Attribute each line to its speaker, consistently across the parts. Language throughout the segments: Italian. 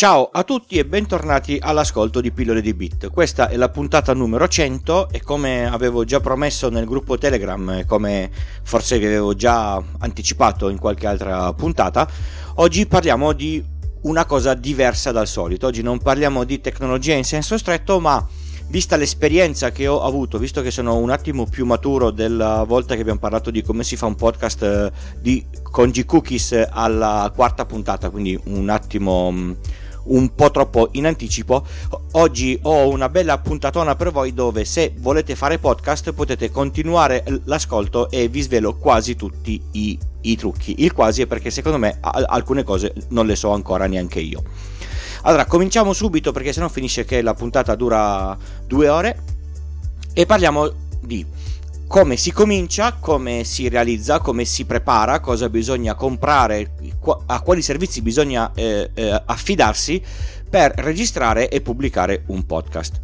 Speaker 1: Ciao a tutti e bentornati all'ascolto di Pillole di Bit. Questa è la puntata numero 100 e come avevo già promesso nel gruppo Telegram, come forse vi avevo già anticipato in qualche altra puntata, oggi parliamo di una cosa diversa dal solito. Oggi non parliamo di tecnologia in senso stretto, ma vista l'esperienza che ho avuto, visto che sono un attimo più maturo della volta che abbiamo parlato di come si fa un podcast eh, di, con G-Cookies alla quarta puntata, quindi un attimo mm, un po' troppo in anticipo. Oggi ho una bella puntatona per voi dove se volete fare podcast potete continuare l'ascolto e vi svelo quasi tutti i, i trucchi. Il quasi è perché secondo me alcune cose non le so ancora neanche io. Allora, cominciamo subito perché sennò finisce che la puntata dura due ore e parliamo di come si comincia, come si realizza, come si prepara, cosa bisogna comprare, a quali servizi bisogna eh, eh, affidarsi per registrare e pubblicare un podcast.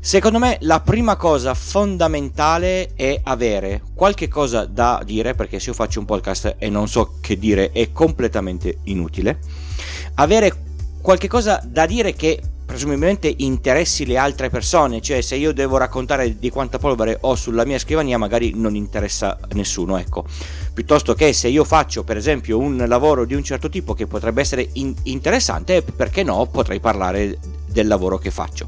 Speaker 1: Secondo me la prima cosa fondamentale è avere qualche cosa da dire, perché se io faccio un podcast e non so che dire è completamente inutile, avere qualche cosa da dire che presumibilmente interessi le altre persone, cioè se io devo raccontare di quanta polvere ho sulla mia scrivania magari non interessa nessuno, ecco. Piuttosto che se io faccio per esempio un lavoro di un certo tipo che potrebbe essere in- interessante, perché no, potrei parlare del lavoro che faccio.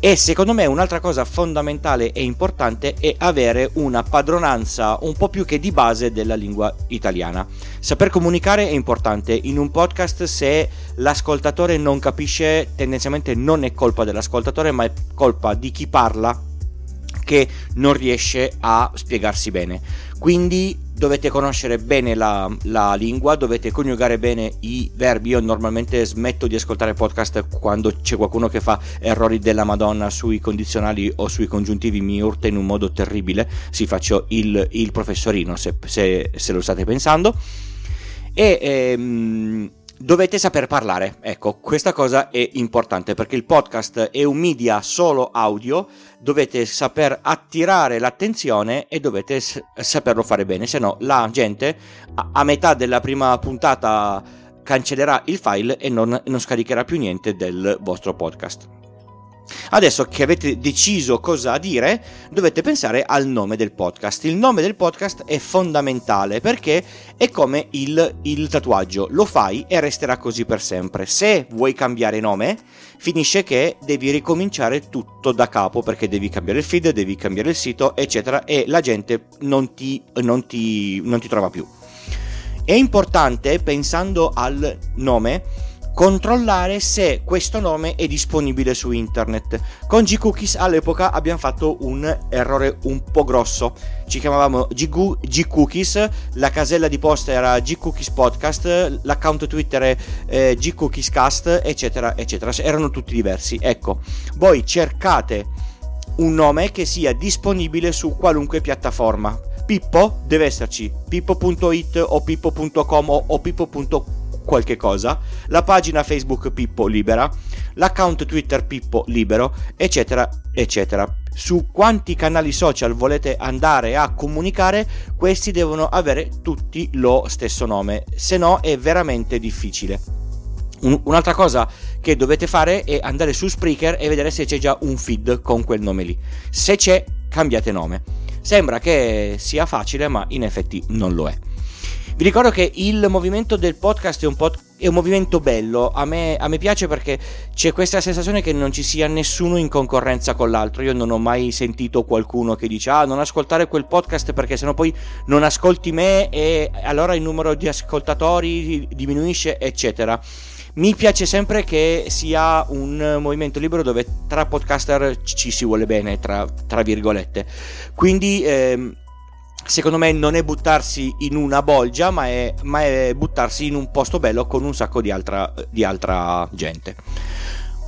Speaker 1: E secondo me un'altra cosa fondamentale e importante è avere una padronanza un po' più che di base della lingua italiana. Saper comunicare è importante. In un podcast se l'ascoltatore non capisce, tendenzialmente non è colpa dell'ascoltatore, ma è colpa di chi parla che non riesce a spiegarsi bene. Quindi dovete conoscere bene la, la, lingua, dovete coniugare bene i verbi. Io normalmente smetto di ascoltare podcast quando c'è qualcuno che fa errori della Madonna sui condizionali o sui congiuntivi, mi urta in un modo terribile. Si faccio il, il professorino se, se, se, lo state pensando. E ehm, dovete saper parlare. Ecco, questa cosa è importante perché il podcast è un media solo audio, dovete saper attirare l'attenzione e dovete s- saperlo fare bene, se no la gente a-, a metà della prima puntata cancellerà il file e non, non scaricherà più niente del vostro podcast. Adesso che avete deciso cosa dire, dovete pensare al nome del podcast. Il nome del podcast è fondamentale perché è come il, il tatuaggio, lo fai e resterà così per sempre. Se vuoi cambiare nome, finisce che devi ricominciare tutto da capo perché devi cambiare il feed, devi cambiare il sito, eccetera, e la gente non ti, non ti, non ti trova più. È importante, pensando al nome, controllare se questo nome è disponibile su internet. Con G-Cookies all'epoca abbiamo fatto un errore un po' grosso. Ci chiamavamo G-Cookies, la casella di posta era G-Cookies Podcast, l'account Twitter è eh, G-Cookies Cast, eccetera, eccetera. Erano tutti diversi. Ecco, voi cercate un nome che sia disponibile su qualunque piattaforma. Pippo deve esserci pippo.it o pippo.com o pippo.com qualche cosa, la pagina Facebook Pippo Libera, l'account Twitter Pippo Libero, eccetera, eccetera. Su quanti canali social volete andare a comunicare, questi devono avere tutti lo stesso nome, se no è veramente difficile. un'altra cosa che dovete fare è andare su Spreaker e vedere se c'è già un feed con quel nome lì. Se c'è, cambiate nome. Sembra che sia facile, ma in effetti non lo è. Vi ricordo che il movimento del podcast è un, pod- è un movimento bello, a me, a me, piace perché c'è questa sensazione che non ci sia nessuno in concorrenza con l'altro. Io non ho mai sentito qualcuno che dice ah non ascoltare quel podcast perché sennò poi non ascolti me e allora il numero di ascoltatori diminuisce eccetera. Mi piace sempre che sia un movimento libero dove tra podcaster ci si vuole bene, tra, tra virgolette. Quindi... Ehm, secondo me non è buttarsi in una bolgia, ma è, ma è buttarsi in un posto bello con un sacco di altra, di altra gente.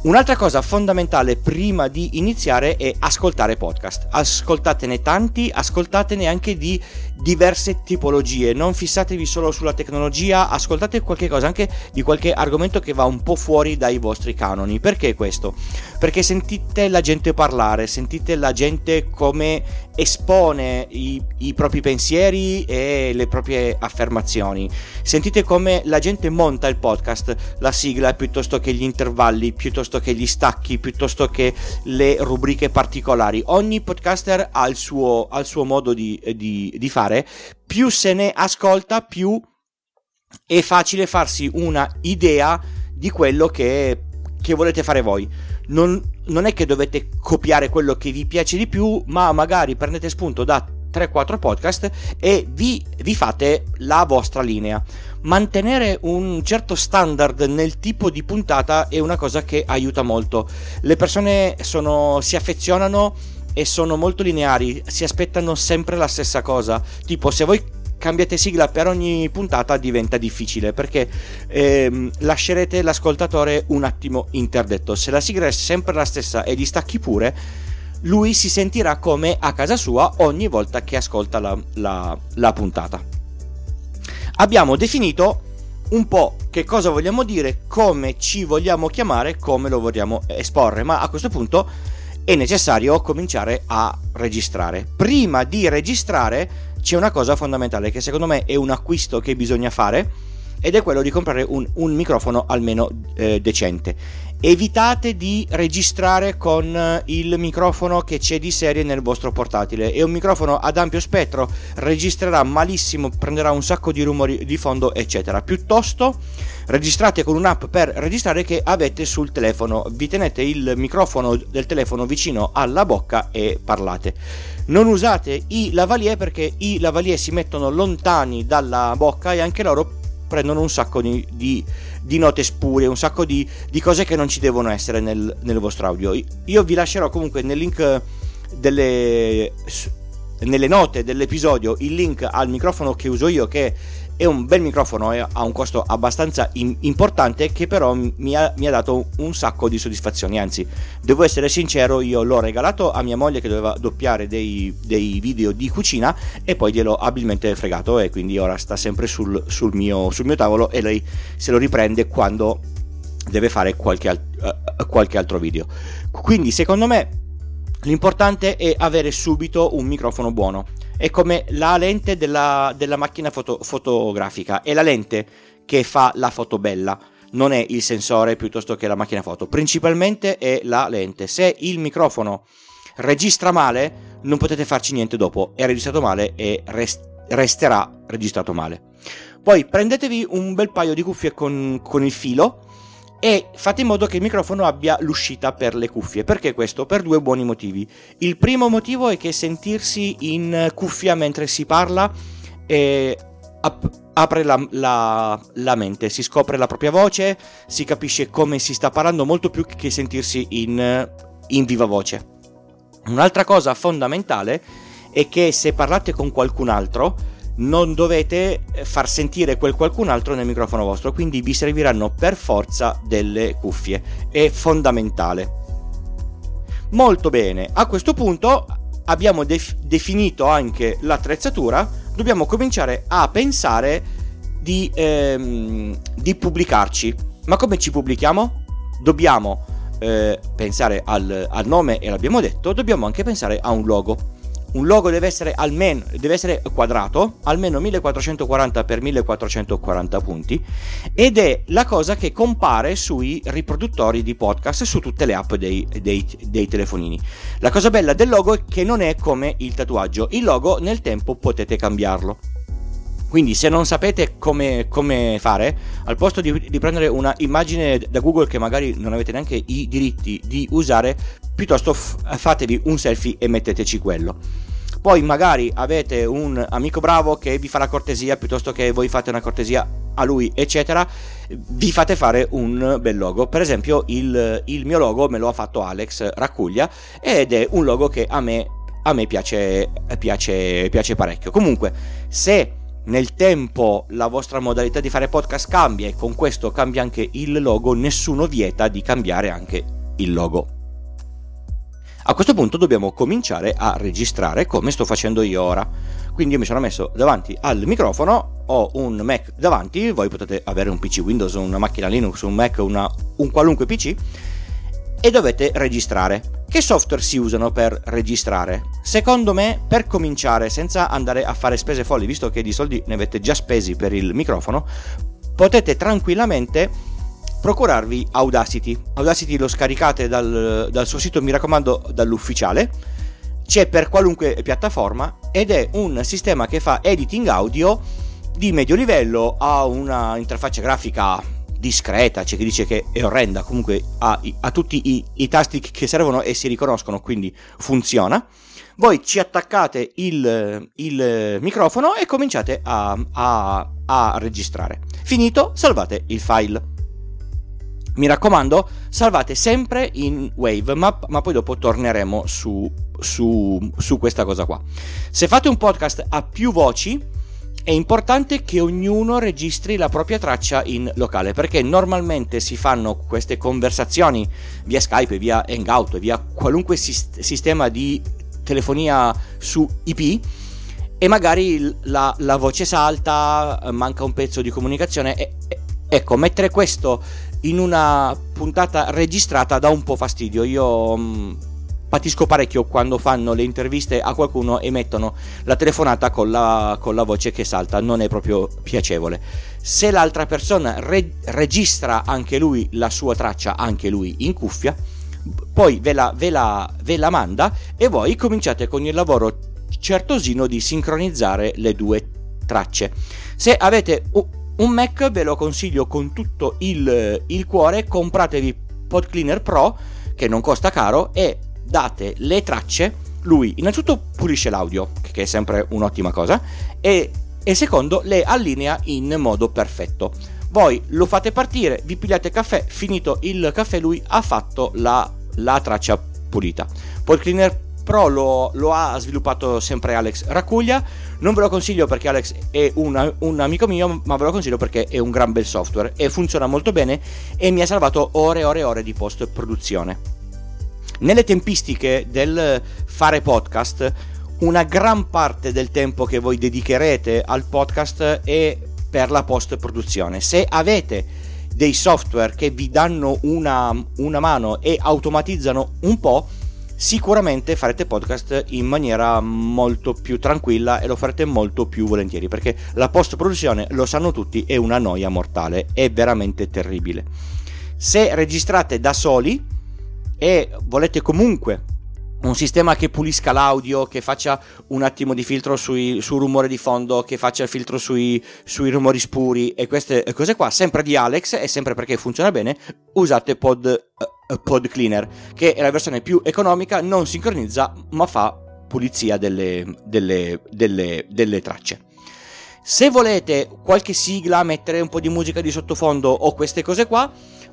Speaker 1: Un'altra cosa fondamentale prima di iniziare è ascoltare podcast. Ascoltatene tanti, ascoltatene anche di diverse tipologie. Non fissatevi solo sulla tecnologia, ascoltate qualche cosa anche di qualche argomento che va un po' fuori dai vostri canoni. Perché questo? Perché sentite la gente parlare, sentite la gente come espone i, i propri pensieri e le proprie affermazioni. Sentite come la gente monta il podcast, la sigla piuttosto che gli intervalli, piuttosto che gli stacchi, piuttosto che le rubriche particolari. Ogni podcaster ha il suo, ha il suo modo di, di, di fare, più se ne ascolta, più è facile farsi una idea di quello che, che volete fare voi. Non, non, è che dovete copiare quello che vi piace di più, ma magari prendete spunto da 3-4 podcast e vi, vi fate la vostra linea. Mantenere un certo standard nel tipo di puntata è una cosa che aiuta molto. Le persone sono, si affezionano e sono molto lineari, si aspettano sempre la stessa cosa. Tipo, se voi cambiate sigla per ogni puntata diventa difficile perché ehm, lascerete l'ascoltatore un attimo interdetto. Se la sigla è sempre la stessa e gli stacchi pure, lui si sentirà come a casa sua ogni volta che ascolta la, la, la puntata. Abbiamo definito un po' che cosa vogliamo dire, come ci vogliamo chiamare, come lo vogliamo esporre, ma a questo punto è necessario cominciare a registrare. Prima di registrare c'è una cosa fondamentale che secondo me è un acquisto che bisogna fare ed è quello di comprare un, un microfono almeno eh, decente Evitate di registrare con eh, il microfono che c'è di serie nel vostro portatile. È un microfono ad ampio spettro, registrerà malissimo, prenderà un sacco di rumori di fondo, eccetera. Piuttosto registrate con un'app per registrare che avete sul telefono. Vi tenete il microfono del telefono vicino alla bocca e parlate. Non usate i lavalier perché i lavalier si mettono lontani dalla bocca e anche loro prendono un sacco di, di, di note spurie, un sacco di, di, cose che non ci devono essere nel, nel vostro audio. Io vi lascerò comunque nel link delle, nelle note dell'episodio il link al microfono che uso io che è un bel microfono e ha un costo abbastanza importante che però mi ha, mi ha, dato un sacco di soddisfazioni. Anzi devo essere sincero io l'ho regalato a mia moglie che doveva doppiare dei, dei video di cucina e poi gliel'ho abilmente fregato e quindi ora sta sempre sul, sul, mio, sul mio tavolo e lei se lo riprende quando deve fare qualche, al- uh, qualche altro video. Quindi secondo me l'importante è avere subito un microfono buono è come la lente della, della macchina foto, fotografica, è la lente che fa la foto bella, non è il sensore piuttosto che la macchina foto, principalmente è la lente. Se il microfono registra male, non potete farci niente dopo, è registrato male e rest- resterà registrato male. Poi prendetevi un bel paio di cuffie con, con il filo e fate in modo che il microfono abbia l'uscita per le cuffie. Perché questo? Per due buoni motivi. Il primo motivo è che sentirsi in cuffia mentre si parla eh, ap- apre la, la, la, mente, si scopre la propria voce, si capisce come si sta parlando molto più che sentirsi in, in viva voce. Un'altra cosa fondamentale è che se parlate con qualcun altro, non dovete far sentire quel qualcun altro nel microfono vostro, quindi vi serviranno per forza delle cuffie. È fondamentale. Molto bene, a questo punto abbiamo def- definito anche l'attrezzatura, dobbiamo cominciare a pensare di, ehm, di pubblicarci. Ma come ci pubblichiamo? Dobbiamo eh, pensare al, al nome e l'abbiamo detto, dobbiamo anche pensare a un logo un logo deve essere almeno deve essere quadrato, almeno 1440 x 1440 punti ed è la cosa che compare sui riproduttori di podcast su tutte le app dei, dei, dei telefonini. La cosa bella del logo è che non è come il tatuaggio, il logo nel tempo potete cambiarlo. Quindi se non sapete come, come fare, al posto di, di, prendere una immagine da Google che magari non avete neanche i diritti di usare, piuttosto f- fatevi un selfie e metteteci quello. Poi magari avete un amico bravo che vi fa la cortesia piuttosto che voi fate una cortesia a lui, eccetera, vi fate fare un bel logo. Per esempio, il, il mio logo me lo ha fatto Alex Raccuglia ed è un logo che a me, a me piace, piace, piace parecchio. Comunque, se nel tempo la vostra modalità di fare podcast cambia e con questo cambia anche il logo, nessuno vieta di cambiare anche il logo. A questo punto dobbiamo cominciare a registrare come sto facendo io ora. Quindi io mi sono messo davanti al microfono, ho un Mac davanti, voi potete avere un PC Windows, una macchina Linux, un Mac, una, un qualunque PC e dovete registrare. Che software si usano per registrare? Secondo me, per cominciare, senza andare a fare spese folli, visto che di soldi ne avete già spesi per il microfono, potete tranquillamente procurarvi Audacity. Audacity lo scaricate dal, dal suo sito, mi raccomando, dall'ufficiale. C'è per qualunque piattaforma ed è un sistema che fa editing audio di medio livello, ha una interfaccia grafica discreta, c'è chi dice che è orrenda, comunque ha, ha tutti i, i, tasti che servono e si riconoscono, quindi funziona. Voi ci attaccate il, il microfono e cominciate a, a, a registrare. Finito, salvate il file. Mi raccomando, salvate sempre in Wavemap, ma poi dopo torneremo su, su, su questa cosa qua. Se fate un podcast a più voci, è importante che ognuno registri la propria traccia in locale perché normalmente si fanno queste conversazioni via Skype, via Hangout, via qualunque sist- sistema di telefonia su IP e magari la, la, voce salta, manca un pezzo di comunicazione. E, ecco, mettere questo in una puntata registrata dà un po' fastidio. Io mm, patisco parecchio quando fanno le interviste a qualcuno e mettono la telefonata con la, con la voce che salta, non è proprio piacevole. Se l'altra persona re- registra anche lui la sua traccia, anche lui in cuffia, poi ve la, ve, la, ve la manda e voi cominciate con il lavoro certosino di sincronizzare le due tracce. Se avete un Mac ve lo consiglio con tutto il, il cuore, compratevi PodCleaner Pro che non costa caro e date le tracce, lui innanzitutto pulisce l'audio, che è sempre un'ottima cosa, e, e secondo le allinea in modo perfetto. Voi lo fate partire, vi pigliate caffè, finito il caffè lui ha fatto la, la traccia pulita. Poi il cleaner Pro lo, lo, ha sviluppato sempre Alex Racuglia. Non ve lo consiglio perché Alex è una, un amico mio, ma ve lo consiglio perché è un gran bel software e funziona molto bene e mi ha salvato ore e ore e ore di post produzione. Nelle tempistiche del fare podcast, una gran parte del tempo che voi dedicherete al podcast è per la post produzione. Se avete dei software che vi danno una, una mano e automatizzano un po', sicuramente farete podcast in maniera molto più tranquilla e lo farete molto più volentieri perché la post produzione, lo sanno tutti, è una noia mortale, è veramente terribile. Se registrate da soli, e volete comunque un sistema che pulisca l'audio, che faccia un attimo di filtro sui, sul rumore di fondo, che faccia il filtro sui, sui, rumori spuri e queste cose qua, sempre di Alex e sempre perché funziona bene, usate Pod, uh, Pod Cleaner, che è la versione più economica, non sincronizza ma fa pulizia delle, delle, delle, delle tracce. Se volete qualche sigla, mettere un po' di musica di sottofondo o queste cose qua,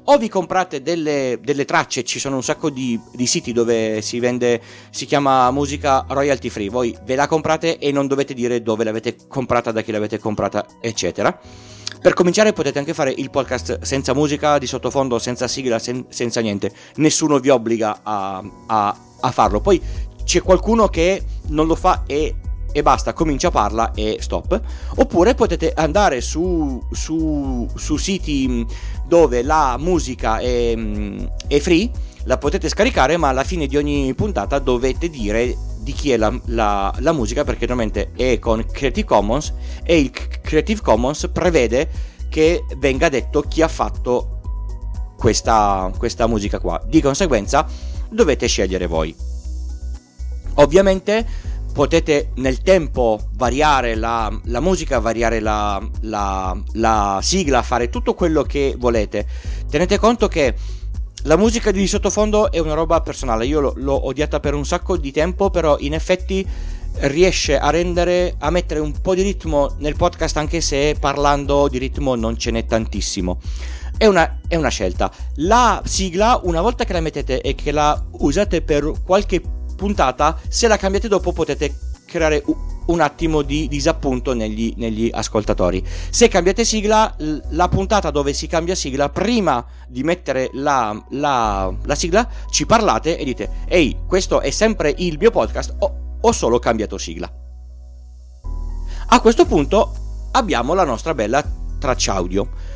Speaker 1: o vi comprate delle, delle tracce, ci sono un sacco di, di, siti dove si vende, si chiama musica royalty free, voi ve la comprate e non dovete dire dove l'avete comprata, da chi l'avete comprata, eccetera. Per cominciare potete anche fare il podcast senza musica di sottofondo, senza sigla, sen- senza niente, nessuno vi obbliga a, a, a farlo. Poi c'è qualcuno che non lo fa e e basta, comincia a parla e stop. Oppure potete andare su, su, su siti dove la musica è, è, free, la potete scaricare, ma alla fine di ogni puntata dovete dire di chi è la, la, la musica, perché normalmente è con Creative Commons e il Creative Commons prevede che venga detto chi ha fatto questa, questa musica qua. Di conseguenza dovete scegliere voi. Ovviamente potete nel tempo variare la, la musica, variare la, la, la, sigla, fare tutto quello che volete. Tenete conto che la musica di sottofondo è una roba personale, io l'ho, l'ho odiata per un sacco di tempo, però in effetti riesce a rendere, a mettere un po' di ritmo nel podcast anche se parlando di ritmo non ce n'è tantissimo. È una, è una scelta. La sigla, una volta che la mettete e che la usate per qualche puntata, se la cambiate dopo potete creare un attimo di disappunto negli, negli, ascoltatori. Se cambiate sigla, la puntata dove si cambia sigla, prima di mettere la, la, la sigla, ci parlate e dite: Ehi, questo è sempre il mio podcast, o ho solo cambiato sigla. A questo punto abbiamo la nostra bella traccia audio.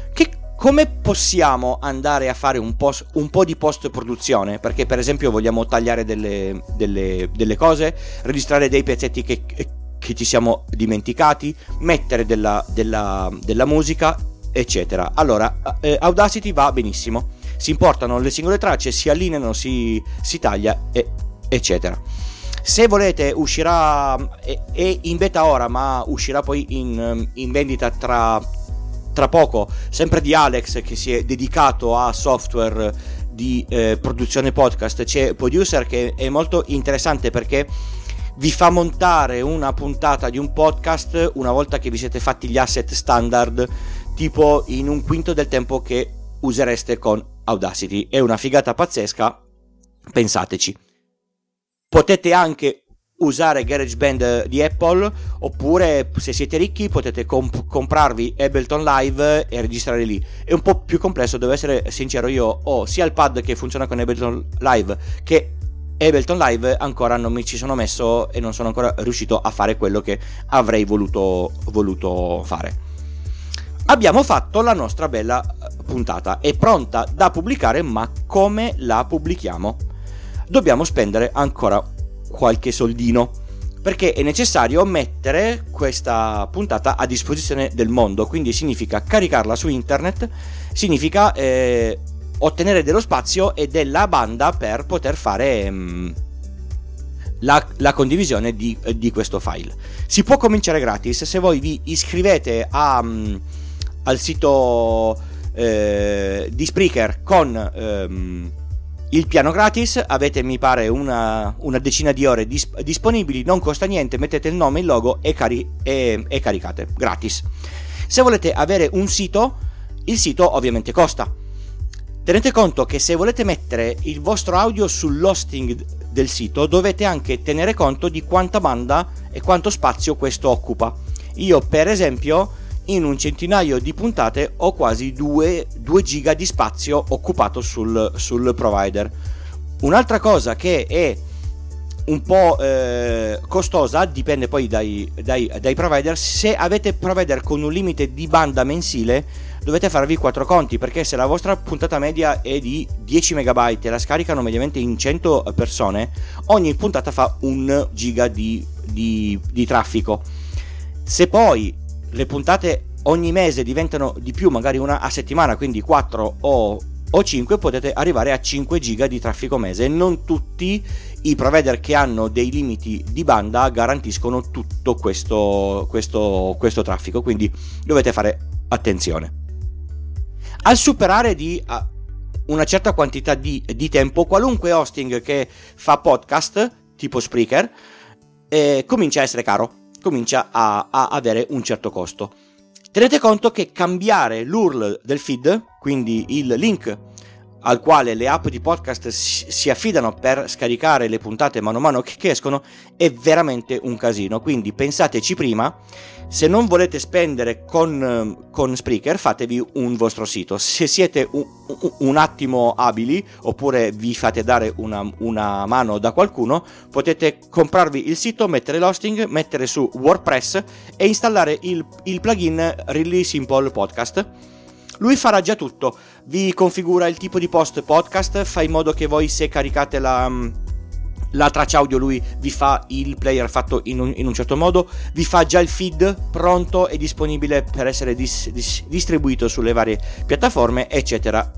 Speaker 1: Come possiamo andare a fare un, post, un po' di post produzione? Perché, per esempio, vogliamo tagliare delle, delle, delle cose, registrare dei pezzetti che, che ci siamo dimenticati, mettere della, della, della musica, eccetera. Allora, eh, Audacity va benissimo. Si importano le singole tracce, si allineano, si, si taglia, e, eccetera. Se volete uscirà, è, in beta ora, ma uscirà poi in, in vendita tra, tra, poco, sempre di Alex che si è dedicato a software di eh, produzione podcast. C'è Producer che è molto interessante perché vi fa montare una puntata di un podcast una volta che vi siete fatti gli asset standard, tipo in un quinto del tempo che usereste con Audacity. È una figata pazzesca, pensateci. Potete anche usare GarageBand di Apple oppure se siete ricchi potete comp- comprarvi Ableton Live e registrare lì è un po' più complesso devo essere sincero io ho sia il pad che funziona con Ableton Live che Ableton Live ancora non mi ci sono messo e non sono ancora riuscito a fare quello che avrei voluto, voluto fare. Abbiamo fatto la nostra bella puntata, è pronta da pubblicare, ma come la pubblichiamo? Dobbiamo spendere ancora qualche soldino perché è necessario mettere questa puntata a disposizione del mondo, quindi significa caricarla su internet, significa eh, ottenere dello spazio e della banda per poter fare um, la, la, condivisione di, di, questo file. Si può cominciare gratis se voi vi iscrivete a, um, al sito eh, di Spreaker con um, il piano gratis, avete mi pare una, una decina di ore dis- disponibili, non costa niente, mettete il nome, il logo e, cari- e, e caricate, gratis. Se volete avere un sito, il sito ovviamente costa Tenete conto che se volete mettere il vostro audio sull'hosting del sito dovete anche tenere conto di quanta banda e quanto spazio questo occupa. Io per esempio in un centinaio di puntate ho quasi 2, 2 giga di spazio occupato sul, sul provider. Un'altra cosa che è un po' eh, costosa, dipende poi dai, dai, dai provider, se avete provider con un limite di banda mensile dovete farvi quattro conti perché se la vostra puntata media è di 10 MB e la scaricano mediamente in 100 persone, ogni puntata fa un giga di, di, di traffico. Se poi le puntate ogni mese diventano di più, magari una a settimana, quindi 4 o, o 5, potete arrivare a 5 giga di traffico mese. Non tutti i provider che hanno dei limiti di banda garantiscono tutto questo, questo, questo traffico, quindi dovete fare attenzione. Al superare di una certa quantità di, di, tempo, qualunque hosting che fa podcast, tipo Spreaker, eh, comincia a essere caro, comincia a, a avere un certo costo. Tenete conto che cambiare l'URL del feed, quindi il link al quale le app di podcast si affidano per scaricare le puntate mano a mano che escono è veramente un casino. Quindi pensateci prima. Se non volete spendere con, con Spreaker, fatevi un vostro sito. Se siete un, un attimo abili oppure vi fate dare una, una, mano da qualcuno, potete comprarvi il sito, mettere l'hosting, mettere su WordPress e installare il, il plugin Really Simple Podcast lui farà già tutto, vi configura il tipo di post podcast, fa in modo che voi se caricate la, mm, la traccia audio lui vi fa il player fatto in un, in un, certo modo, vi fa già il feed pronto e disponibile per essere dis, dis, distribuito sulle varie piattaforme, eccetera,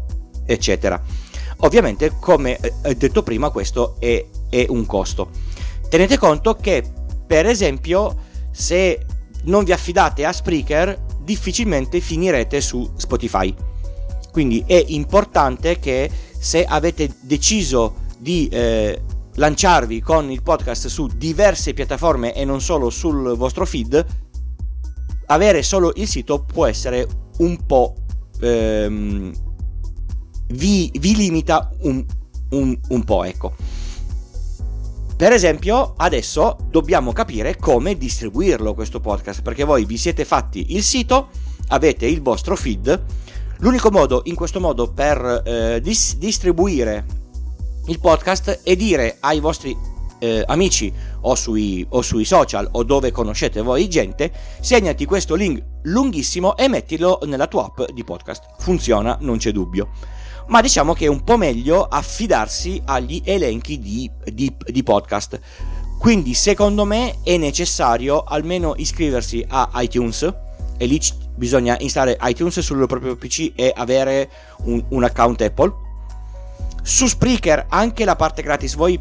Speaker 1: eccetera. Ovviamente, come detto prima, questo è, è un costo. Tenete conto che, per esempio, se non vi affidate a Spreaker, difficilmente finirete su Spotify. Quindi è importante che se avete deciso di eh, lanciarvi con il podcast su diverse piattaforme e non solo sul vostro feed, avere solo il sito può essere un po'... Ehm, vi, vi, limita un, un, un po', ecco. Per esempio, adesso dobbiamo capire come distribuirlo questo podcast, perché voi vi siete fatti il sito, avete il vostro feed. L'unico modo in questo modo per eh, dis- distribuire il podcast è dire ai vostri eh, amici o sui, o sui, social o dove conoscete voi gente, segnati questo link lunghissimo e mettilo nella tua app di podcast. Funziona, non c'è dubbio. Ma diciamo che è un po' meglio affidarsi agli elenchi di, di, di podcast. Quindi secondo me è necessario almeno iscriversi a iTunes e lì bisogna installare iTunes sul proprio PC e avere un, un account Apple. Su Spreaker anche la parte gratis, voi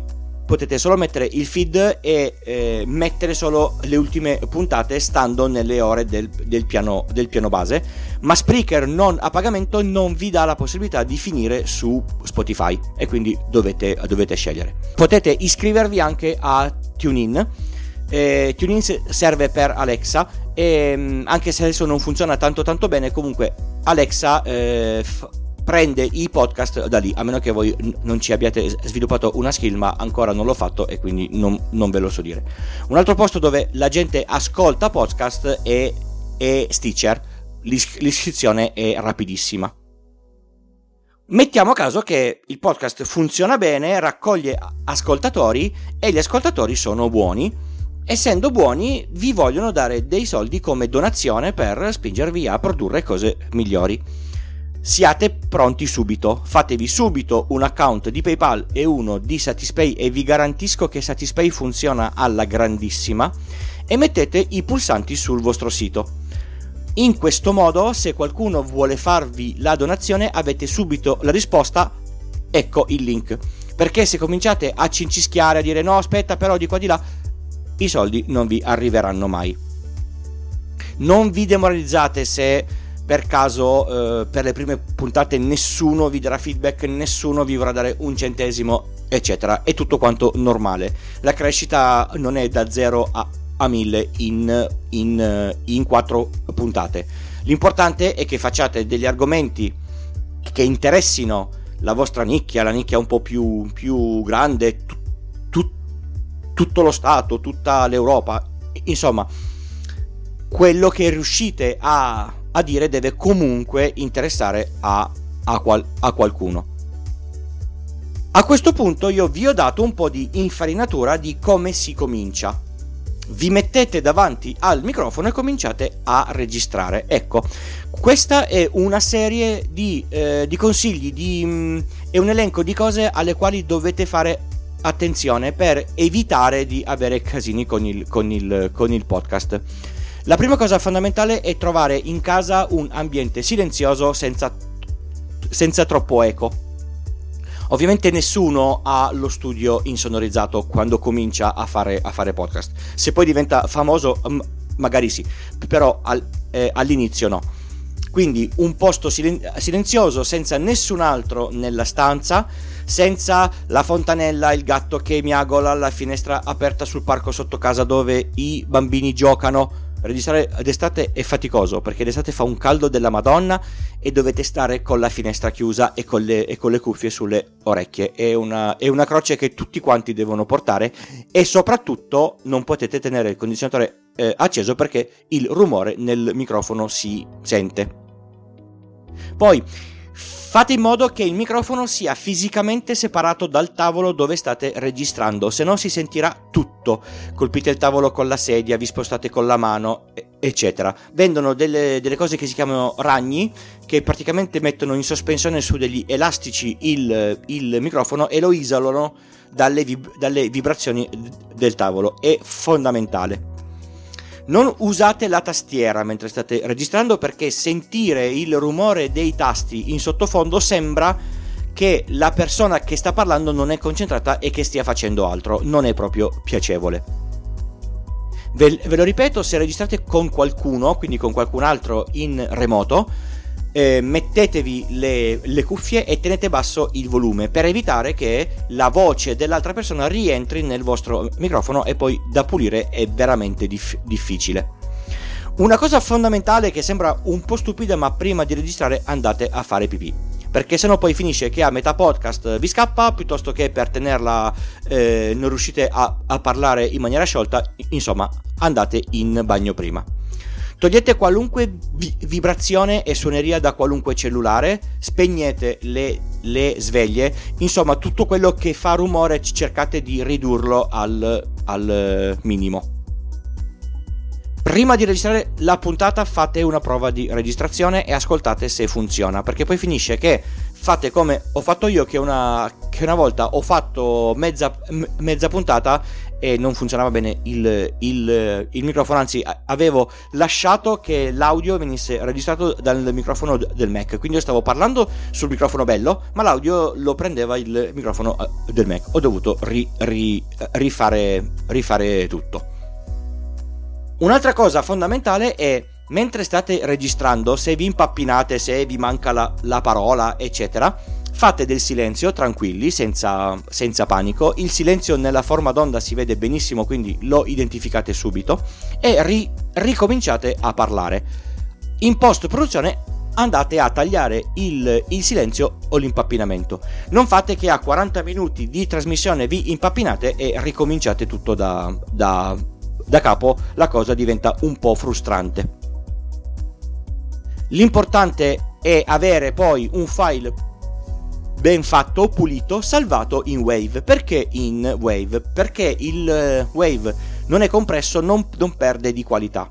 Speaker 1: potete solo mettere il feed e eh, mettere solo le ultime puntate stando nelle ore del, del, piano, del piano base, ma Spreaker non a pagamento non vi dà la possibilità di finire su Spotify e quindi dovete, dovete scegliere. Potete iscrivervi anche a TuneIn. Eh, TuneIn serve per Alexa e mm, anche se adesso non funziona tanto tanto bene comunque Alexa eh, f- prende i podcast da lì, a meno che voi non ci abbiate sviluppato una skill, ma ancora non l'ho fatto e quindi non, non ve lo so dire. Un altro posto dove la gente ascolta podcast è, è Stitcher, L'is- l'iscrizione è rapidissima. Mettiamo caso che il podcast funziona bene, raccoglie ascoltatori e gli ascoltatori sono buoni. Essendo buoni, vi vogliono dare dei soldi come donazione per spingervi a produrre cose migliori siate pronti subito. Fatevi subito un account di PayPal e uno di Satispay e vi garantisco che Satispay funziona alla grandissima e mettete i pulsanti sul vostro sito. In questo modo, se qualcuno vuole farvi la donazione, avete subito la risposta, ecco il link. Perché se cominciate a cincischiare, a dire no, aspetta, però di qua di là, i soldi non vi arriveranno mai. Non vi demoralizzate se per caso eh, per le prime puntate nessuno vi darà feedback, nessuno vi vorrà dare un centesimo, eccetera. È tutto quanto normale. La crescita non è da 0 a, a 1000 in, in, in 4 puntate. L'importante è che facciate degli argomenti che interessino la vostra nicchia, la nicchia un po' più, più grande, tu, tu, tutto lo Stato, tutta l'Europa, insomma, quello che riuscite a a dire deve comunque interessare a, a, qual, a qualcuno. A questo punto io vi ho dato un po' di infarinatura di come si comincia. Vi mettete davanti al microfono e cominciate a registrare. Ecco, questa è una serie di, eh, di consigli, di, mh, mm, è un elenco di cose alle quali dovete fare attenzione per evitare di avere casini con il, con il, con il podcast. La prima cosa fondamentale è trovare in casa un ambiente silenzioso senza, senza troppo eco. Ovviamente nessuno ha lo studio insonorizzato quando comincia a fare, a fare podcast. Se poi diventa famoso, magari sì, però al, eh, all'inizio no. Quindi un posto silenzioso senza nessun altro nella stanza, senza la fontanella, il gatto che miagola, la finestra aperta sul parco sotto casa dove i bambini giocano registrare d'estate è faticoso perché d'estate fa un caldo della Madonna e dovete stare con la finestra chiusa e con le, e con le cuffie sulle orecchie. È una, è una, croce che tutti quanti devono portare e soprattutto non potete tenere il condizionatore eh, acceso perché il rumore nel microfono si sente. Poi Fate in modo che il microfono sia fisicamente separato dal tavolo dove state registrando, se no si sentirà tutto. Colpite il tavolo con la sedia, vi spostate con la mano, eccetera. Vendono delle, delle cose che si chiamano ragni, che praticamente mettono in sospensione su degli elastici il, il microfono e lo isolano dalle, vib- dalle vibrazioni del tavolo. È fondamentale. Non usate la tastiera mentre state registrando perché sentire il rumore dei tasti in sottofondo sembra che la persona che sta parlando non è concentrata e che stia facendo altro. Non è proprio piacevole. Ve, lo ripeto, se registrate con qualcuno, quindi con qualcun altro in remoto, eh, mettetevi le, le, cuffie e tenete basso il volume per evitare che la voce dell'altra persona rientri nel vostro microfono e poi da pulire è veramente dif- difficile. Una cosa fondamentale che sembra un po' stupida ma prima di registrare andate a fare pipì. perché sennò poi finisce che a metà podcast vi scappa piuttosto che per tenerla eh, non riuscite a, a parlare in maniera sciolta, insomma andate in bagno prima. Togliete qualunque vi- vibrazione e suoneria da qualunque cellulare, spegnete le, le, sveglie, insomma tutto quello che fa rumore cercate di ridurlo al, al minimo. Prima di registrare la puntata fate una prova di registrazione e ascoltate se funziona, perché poi finisce che fate come ho fatto io che una, che una volta ho fatto mezza, mezza puntata e non funzionava bene il, il, il, microfono, anzi avevo lasciato che l'audio venisse registrato dal microfono del Mac, quindi io stavo parlando sul microfono bello, ma l'audio lo prendeva il microfono eh, del Mac, ho dovuto ri, ri, rifare, rifare tutto. Un'altra cosa fondamentale è mentre state registrando, se vi impappinate, se vi manca la, la parola, eccetera, Fate del silenzio tranquilli, senza, senza, panico. Il silenzio nella forma d'onda si vede benissimo, quindi lo identificate subito. E ri- ricominciate a parlare. In post produzione andate a tagliare il, il, silenzio o l'impappinamento. Non fate che a 40 minuti di trasmissione vi impappinate e ricominciate tutto da, da, da capo. La cosa diventa un po' frustrante. L'importante è avere poi un file ben fatto, pulito, salvato in Wave. Perché in Wave? Perché il eh, Wave non è compresso, non, non perde di qualità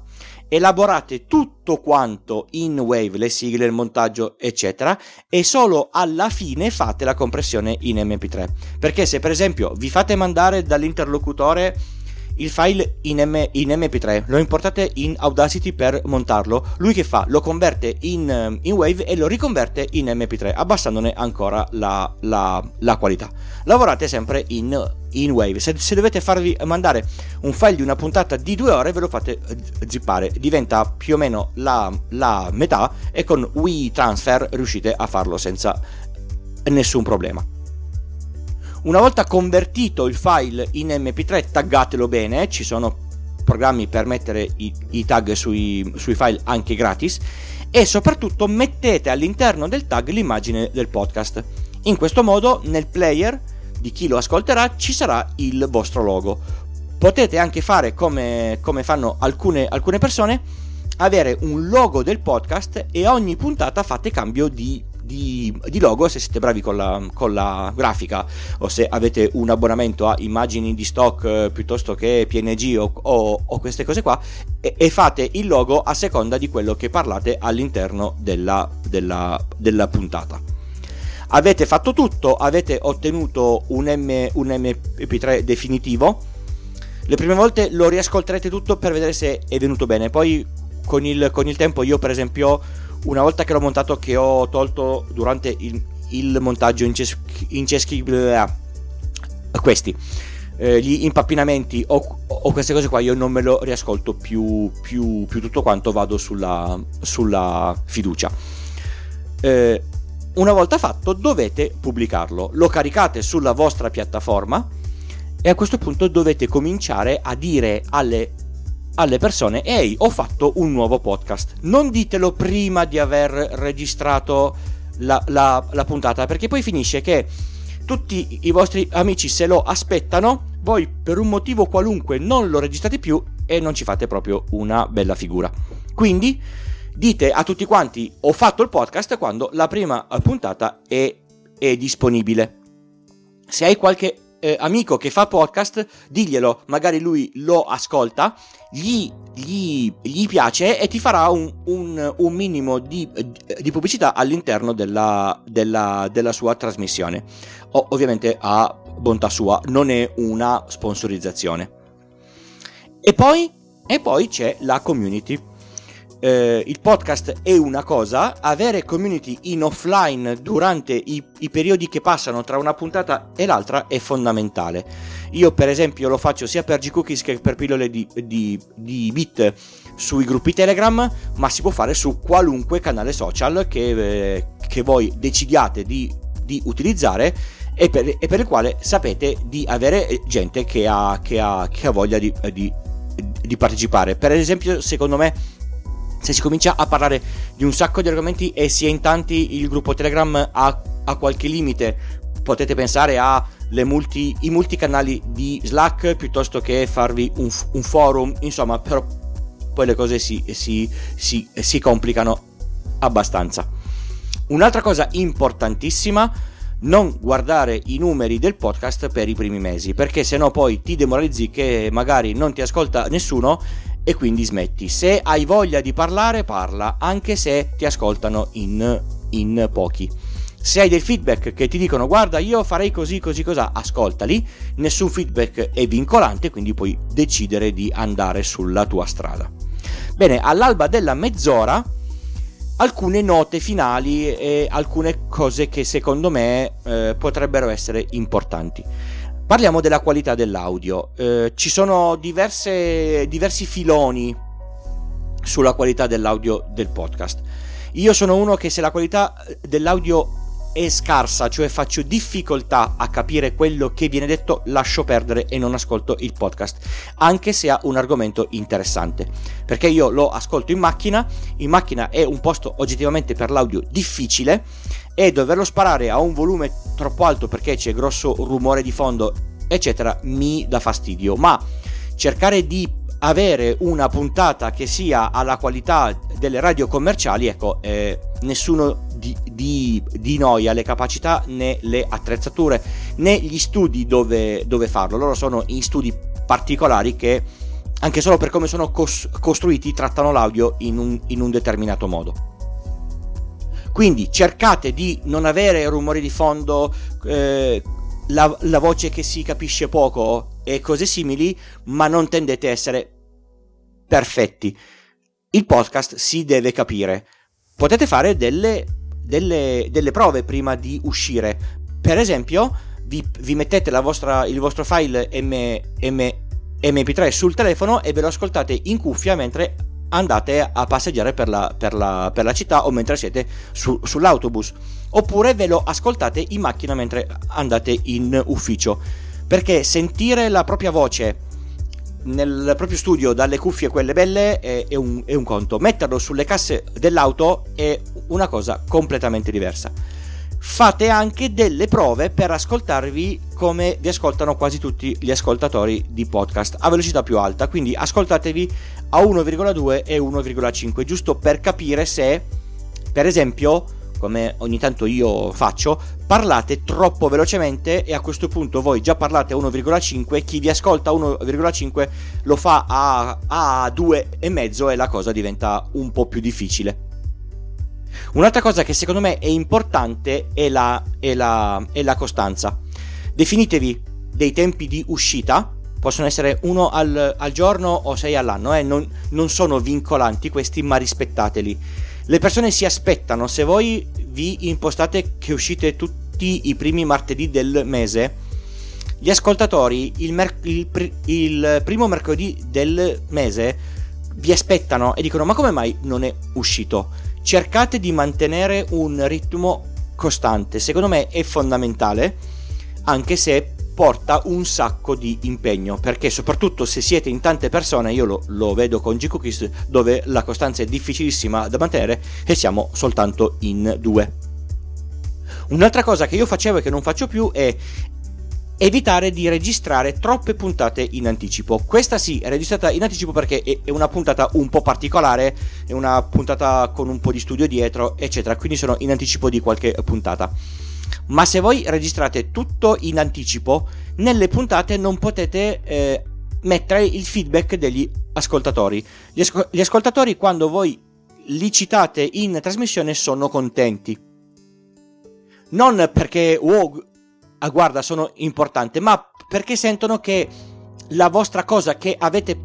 Speaker 1: elaborate tutto quanto in Wave, le sigle, il montaggio, eccetera, e solo alla fine fate la compressione in MP3. Perché se per esempio vi fate mandare dall'interlocutore il file in, M- in, MP3, lo importate in Audacity per montarlo, lui che fa? Lo converte in, eh, in Wave e lo riconverte in MP3, abbassandone ancora la, la, la qualità. Lavorate sempre in, in Wave, se, se, dovete farvi mandare un file di una puntata di due ore ve lo fate eh, zippare, diventa più o meno la, la metà e con WeTransfer riuscite a farlo senza nessun problema. Una volta convertito il file in mp3 taggatelo bene, ci sono programmi per mettere i, i tag sui, sui file anche gratis e soprattutto mettete all'interno del tag l'immagine del podcast. In questo modo nel player di chi lo ascolterà ci sarà il vostro logo. Potete anche fare come, come fanno alcune, alcune persone, avere un logo del podcast e ogni puntata fate cambio di di, di, logo se siete bravi con la, con la, grafica o se avete un abbonamento a immagini di stock eh, piuttosto che PNG o, o, o queste cose qua e, e, fate il logo a seconda di quello che parlate all'interno della, della, della puntata. Avete fatto tutto avete ottenuto un, M, un mp3 definitivo. Le prime volte lo riascolterete tutto per vedere se è venuto bene. Poi con il, con il tempo io per esempio una volta che l'ho montato che ho tolto durante il, il montaggio in, ces- in ceschi questi eh, gli impappinamenti o, o, queste cose qua io non me lo riascolto più, più, più tutto quanto vado sulla, sulla fiducia. Eh, una volta fatto dovete pubblicarlo. Lo caricate sulla vostra piattaforma e a questo punto dovete cominciare a dire alle alle persone ehi ho fatto un nuovo podcast. Non ditelo prima di aver registrato la, la, la, puntata perché poi finisce che tutti i vostri amici se lo aspettano voi per un motivo qualunque non lo registrate più e non ci fate proprio una bella figura. Quindi dite a tutti quanti ho fatto il podcast quando la prima puntata è, è disponibile. Se hai qualche eh, amico che fa podcast, diglielo, magari lui lo ascolta, gli, gli, gli piace e ti farà un, un, un minimo di, di, pubblicità all'interno della, della, della sua trasmissione. O, ovviamente a bontà sua, non è una sponsorizzazione. E poi, e poi c'è la community eh, il podcast è una cosa, avere community in offline durante i, i, periodi che passano tra una puntata e l'altra è fondamentale. Io per esempio lo faccio sia per G-Cookies che per pillole di, di, di bit sui gruppi Telegram, ma si può fare su qualunque canale social che, eh, che voi decidiate di, di utilizzare e per, e per, il quale sapete di avere gente che ha, che ha, che ha voglia di, di partecipare. Per esempio, secondo me se si comincia a parlare di un sacco di argomenti e è in tanti, il gruppo Telegram ha, ha qualche limite. Potete pensare ai multi, multicanali di Slack piuttosto che farvi un, un, forum, insomma, però poi le cose si, si, si, si complicano abbastanza. Un'altra cosa importantissima non guardare i numeri del podcast per i primi mesi, perché sennò poi ti demoralizzi che magari non ti ascolta nessuno e quindi smetti. Se hai voglia di parlare, parla, anche se ti ascoltano in, in pochi. Se hai del feedback che ti dicono guarda io farei così così cosa, ascoltali, nessun feedback è vincolante, quindi puoi decidere di andare sulla tua strada. Bene, all'alba della mezz'ora alcune note finali e alcune cose che secondo me eh, potrebbero essere importanti. Parliamo della qualità dell'audio. Eh, ci sono diverse, diversi filoni sulla qualità dell'audio del podcast. Io sono uno che se la qualità dell'audio è scarsa, cioè faccio difficoltà a capire quello che viene detto, lascio perdere e non ascolto il podcast, anche se ha un argomento interessante. Perché io lo ascolto in macchina, in macchina è un posto oggettivamente per l'audio difficile e doverlo sparare a un volume troppo alto perché c'è grosso rumore di fondo, eccetera, mi dà fastidio. Ma cercare di avere una puntata che sia alla qualità delle radio commerciali, ecco, eh, nessuno di, di, di, noi ha le capacità né le attrezzature né gli studi dove, dove farlo. Loro sono in studi particolari che anche solo per come sono cos- costruiti trattano l'audio in un, in un determinato modo. Quindi cercate di non avere rumori di fondo, eh, la, la, voce che si capisce poco e cose simili, ma non tendete a essere perfetti. Il podcast si deve capire. Potete fare delle, delle, delle prove prima di uscire. Per esempio, vi, vi mettete vostra, il vostro file M, M, MP3 sul telefono e ve lo ascoltate in cuffia mentre andate a passeggiare per la, per la, per la città o mentre siete su, sull'autobus. Oppure ve lo ascoltate in macchina mentre andate in ufficio. Perché sentire la propria voce nel proprio studio dalle cuffie quelle belle è, è, un, è un conto. Metterlo sulle casse dell'auto è una cosa completamente diversa fate anche delle prove per ascoltarvi come vi ascoltano quasi tutti gli ascoltatori di podcast a velocità più alta. Quindi ascoltatevi a 1,2 e 1,5, giusto per capire se, per esempio, come ogni tanto io faccio, parlate troppo velocemente e a questo punto voi già parlate a 1,5, chi vi ascolta a 1,5 lo fa a, a 2,5 e la cosa diventa un po' più difficile. Un'altra cosa che secondo me è importante è la, è la, è la costanza. Definitevi dei tempi di uscita, possono essere uno al, al giorno o sei all'anno, eh? non, non sono vincolanti questi, ma rispettateli. Le persone si aspettano, se voi vi impostate che uscite tutti i primi martedì del mese, gli ascoltatori il, mer- il, pr- il primo mercoledì del mese vi aspettano e dicono ma come mai non è uscito? Cercate di mantenere un ritmo costante, secondo me è fondamentale, anche se porta un sacco di impegno, perché soprattutto se siete in tante persone, io lo, lo vedo con G-Cookies, dove la costanza è difficilissima da mantenere e siamo soltanto in due. Un'altra cosa che io facevo e che non faccio più è evitare di registrare troppe puntate in anticipo. Questa sì, è registrata in anticipo perché è una puntata un po' particolare, è una puntata con un po' di studio dietro, eccetera, quindi sono in anticipo di qualche puntata. Ma se voi registrate tutto in anticipo, nelle puntate non potete eh, mettere il feedback degli ascoltatori. Gli, asco- gli ascoltatori quando voi li citate in trasmissione sono contenti. Non perché wow, ah, guarda, sono importante, ma perché sentono che la vostra cosa che avete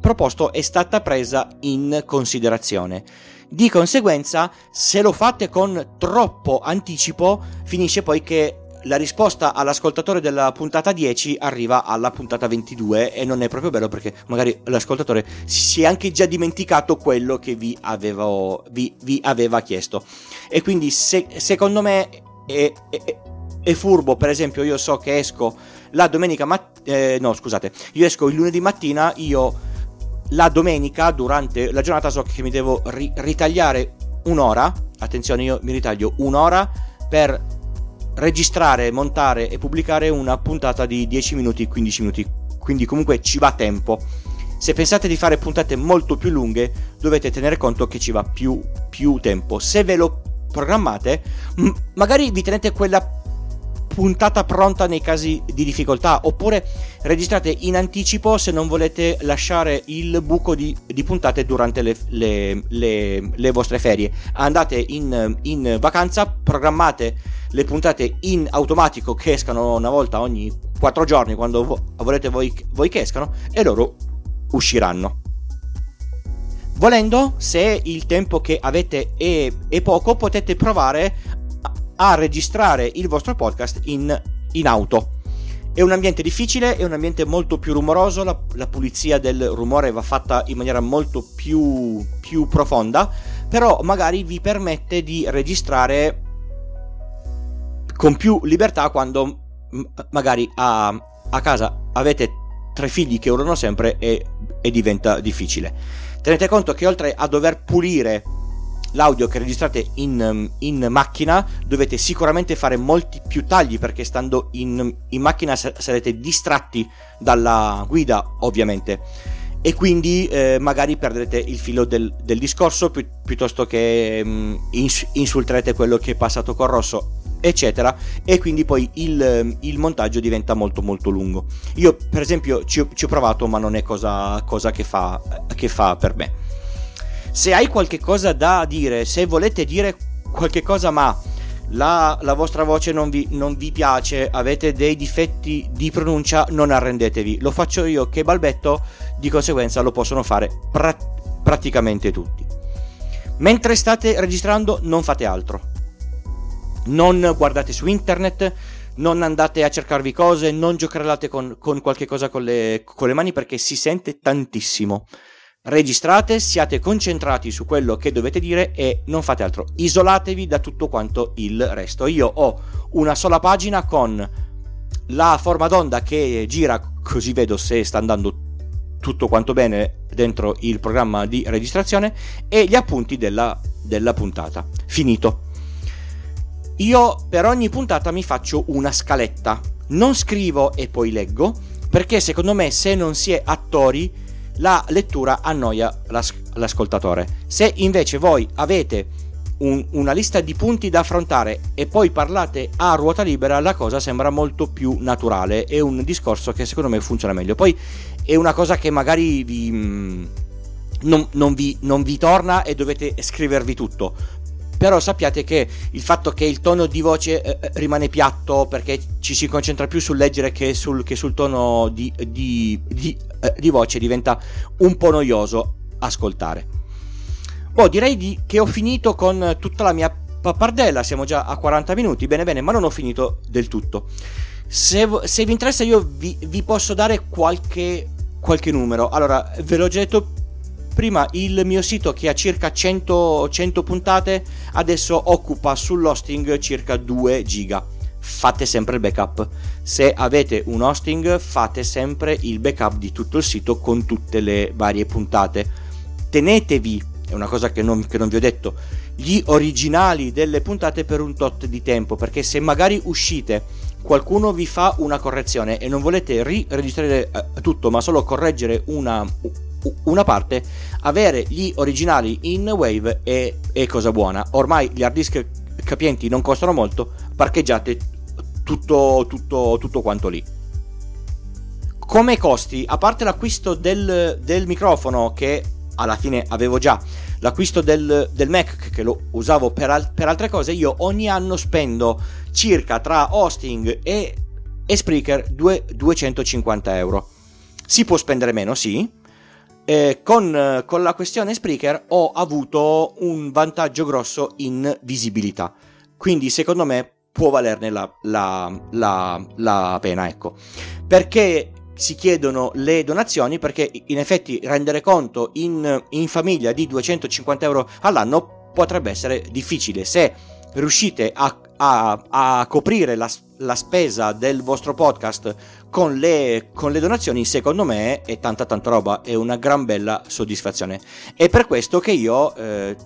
Speaker 1: proposto è stata presa in considerazione. Di conseguenza, se lo fate con troppo anticipo, finisce poi che la risposta all'ascoltatore della puntata 10 arriva alla puntata 22 e non è proprio bello perché magari l'ascoltatore si è anche già dimenticato quello che vi, avevo, vi, vi aveva chiesto. E quindi se, secondo me è, è, è furbo, per esempio io so che esco la domenica mattina, eh, no scusate, io esco il lunedì mattina, io la domenica durante la giornata so che mi devo ri- ritagliare un'ora, attenzione io mi ritaglio un'ora per registrare, montare e pubblicare una puntata di 10 minuti, 15 minuti, quindi comunque ci va tempo. Se pensate di fare puntate molto più lunghe dovete tenere conto che ci va più, più tempo. Se ve lo programmate, m- magari vi tenete quella puntata pronta nei casi di difficoltà oppure registrate in anticipo se non volete lasciare il buco di, di puntate durante le, le, le, le, vostre ferie. Andate in, in, vacanza programmate le puntate in automatico che escano una volta ogni 4 giorni quando vo- volete voi, voi che escano e loro usciranno. Volendo, se il tempo che avete è, è poco, potete provare a registrare il vostro podcast in, in auto. È un ambiente difficile, è un ambiente molto più rumoroso, la, la pulizia del rumore va fatta in maniera molto più, più profonda, però magari vi permette di registrare con più libertà quando magari a, a casa avete tre figli che urlano sempre e, e diventa difficile. Tenete conto che oltre a dover pulire l'audio che registrate in, um, in, macchina dovete sicuramente fare molti più tagli perché stando in, in macchina sarete distratti dalla guida ovviamente. E quindi eh, magari perderete il filo del, del discorso pi- piuttosto che um, ins- insulterete quello che è passato col rosso eccetera. E quindi poi il, il, montaggio diventa molto molto lungo. Io per esempio ci ci ho provato ma non è cosa, cosa che, fa, che fa per me se hai qualche cosa da dire, se volete dire qualche cosa ma la, la vostra voce non vi, non vi, piace, avete dei difetti di pronuncia, non arrendetevi. Lo faccio io che balbetto, di conseguenza lo possono fare pra- praticamente tutti. Mentre state registrando non fate altro. Non guardate su internet, non andate a cercarvi cose, non giocherellate con, con qualche cosa con le, con le mani perché si sente tantissimo registrate, siate concentrati su quello che dovete dire e non fate altro. Isolatevi da tutto quanto il resto. Io ho una sola pagina con la forma d'onda che gira, così vedo se sta andando tutto quanto bene dentro il programma di registrazione e gli appunti della, della puntata. Finito. Io per ogni puntata mi faccio una scaletta. Non scrivo e poi leggo, perché secondo me se non si è attori la lettura annoia l'as- l'ascoltatore. Se invece voi avete un, una lista di punti da affrontare e poi parlate a ruota libera, la cosa sembra molto più naturale. È un discorso che secondo me funziona meglio. Poi è una cosa che magari vi, mm, non, non, vi, non vi torna e dovete scrivervi tutto però sappiate che il fatto che il tono di voce eh, eh, rimane piatto perché ci si concentra più sul leggere che sul, che sul tono di, di, di, eh, di, voce diventa un po' noioso ascoltare. Boh, direi di, che ho finito con tutta la mia pappardella, siamo già a 40 minuti, bene bene, ma non ho finito del tutto. Se, se vi interessa io vi, vi posso dare qualche, qualche numero. Allora, ve l'ho già detto prima il mio sito che ha circa 100, 100 puntate adesso occupa sull'hosting circa 2 giga. Fate sempre il backup. Se avete un hosting fate sempre il backup di tutto il sito con tutte le varie puntate. Tenetevi è una cosa che non, che non vi ho detto gli originali delle puntate per un tot di tempo perché se magari uscite qualcuno vi fa una correzione e non volete ri-registrare eh, tutto ma solo correggere una, una parte, avere gli originali in Wave è, è cosa buona. Ormai gli hard disk capienti non costano molto, parcheggiate tutto, tutto, tutto quanto lì. Come costi, a parte l'acquisto del, del microfono che alla fine avevo già, l'acquisto del, del Mac che lo usavo per, al, per, altre cose, io ogni anno spendo circa tra hosting e, e Spreaker 2, 250 euro. Si può spendere meno, sì, eh, con, con, la questione Spreaker ho avuto un vantaggio grosso in visibilità. Quindi secondo me può valerne la, la, la, la pena, ecco. Perché si chiedono le donazioni? Perché in effetti rendere conto in, in famiglia di 250 euro all'anno potrebbe essere difficile. Se riuscite a, a, a coprire la, la spesa del vostro podcast con le, con le, donazioni secondo me è tanta tanta roba, è una gran bella soddisfazione. È per questo che io eh,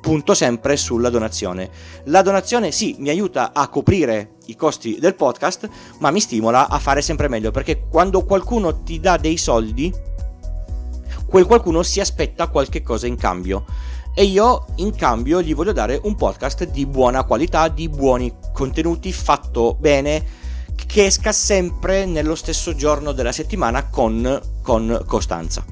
Speaker 1: punto sempre sulla donazione. La donazione sì mi aiuta a coprire i costi del podcast, ma mi stimola a fare sempre meglio perché quando qualcuno ti dà dei soldi, quel qualcuno si aspetta qualche cosa in cambio. E io in cambio gli voglio dare un podcast di buona qualità, di buoni contenuti, fatto bene, che esca sempre nello stesso giorno della settimana con, con costanza.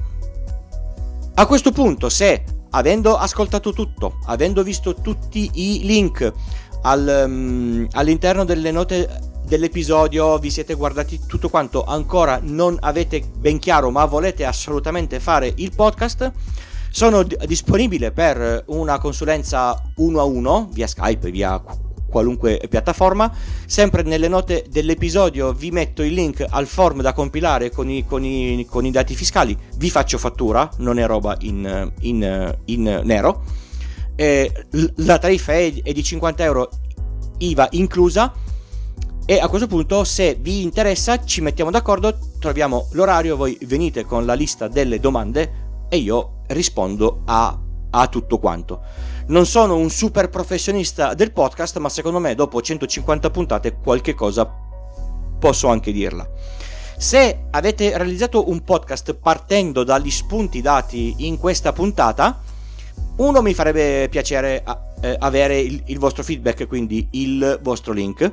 Speaker 1: A questo punto, se avendo ascoltato tutto, avendo visto tutti i link al, um, all'interno delle note dell'episodio, vi siete guardati tutto quanto, ancora non avete ben chiaro, ma volete assolutamente fare il podcast, sono disponibile per una consulenza uno a uno via Skype, via qualunque piattaforma. Sempre nelle note dell'episodio vi metto il link al form da compilare con i, con i, con i dati fiscali. Vi faccio fattura, non è roba in, in, in nero. Eh, la tariffa è, è di 50 euro, IVA inclusa. E a questo punto, se vi interessa, ci mettiamo d'accordo, troviamo l'orario, voi venite con la lista delle domande e io rispondo a, a tutto quanto. Non sono un super professionista del podcast, ma secondo me dopo 150 puntate qualche cosa posso anche dirla. Se avete realizzato un podcast partendo dagli spunti dati in questa puntata, uno mi farebbe piacere eh, avere il, il, vostro feedback, quindi il vostro link.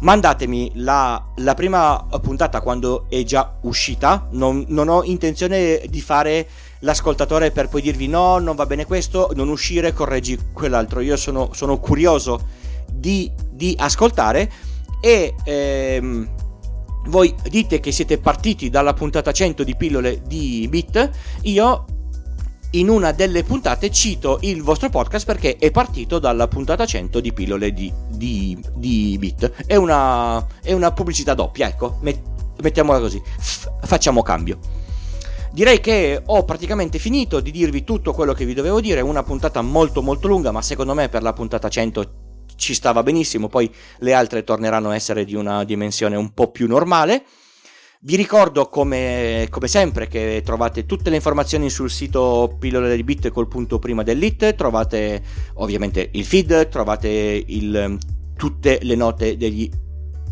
Speaker 1: Mandatemi la, la prima puntata quando è già uscita. Non, non ho intenzione di fare l'ascoltatore per poi dirvi no, non va bene questo, non uscire, correggi quell'altro. Io sono, sono curioso di, di, ascoltare e ehm, voi dite che siete partiti dalla puntata 100 di pillole di Bit, io in una delle puntate cito il vostro podcast perché è partito dalla puntata 100 di pillole di, di, di Bit. È una, è una pubblicità doppia, ecco, mettiamola così, F- facciamo cambio. Direi che ho praticamente finito di dirvi tutto quello che vi dovevo dire, una puntata molto molto lunga, ma secondo me per la puntata 100 ci stava benissimo, poi le altre torneranno a essere di una dimensione un po' più normale. Vi ricordo come, come, sempre che trovate tutte le informazioni sul sito pillole di bit col punto prima dell'it, trovate ovviamente il feed, trovate il, tutte le note degli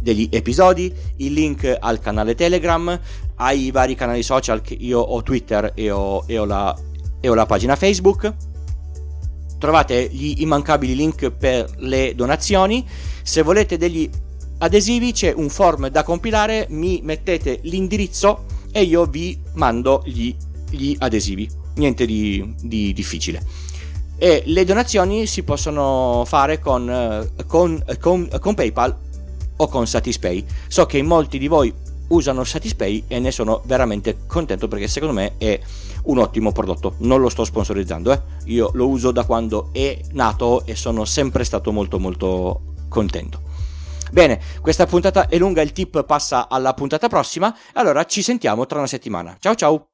Speaker 1: degli episodi, il link al canale Telegram, ai vari canali social che io ho Twitter e ho, e ho, la, e ho la pagina Facebook. Trovate gli immancabili link per le donazioni. Se volete degli adesivi c'è un form da compilare, mi mettete l'indirizzo e io vi mando gli, gli adesivi. Niente di, di difficile e le donazioni si possono fare con, con, con, con PayPal o con Satispay. So che molti di voi usano Satispay e ne sono veramente contento perché secondo me è un ottimo prodotto. Non lo sto sponsorizzando, eh. io lo uso da quando è nato e sono sempre stato molto molto contento. Bene, questa puntata è lunga, il tip passa alla puntata prossima, allora ci sentiamo tra una settimana. Ciao ciao!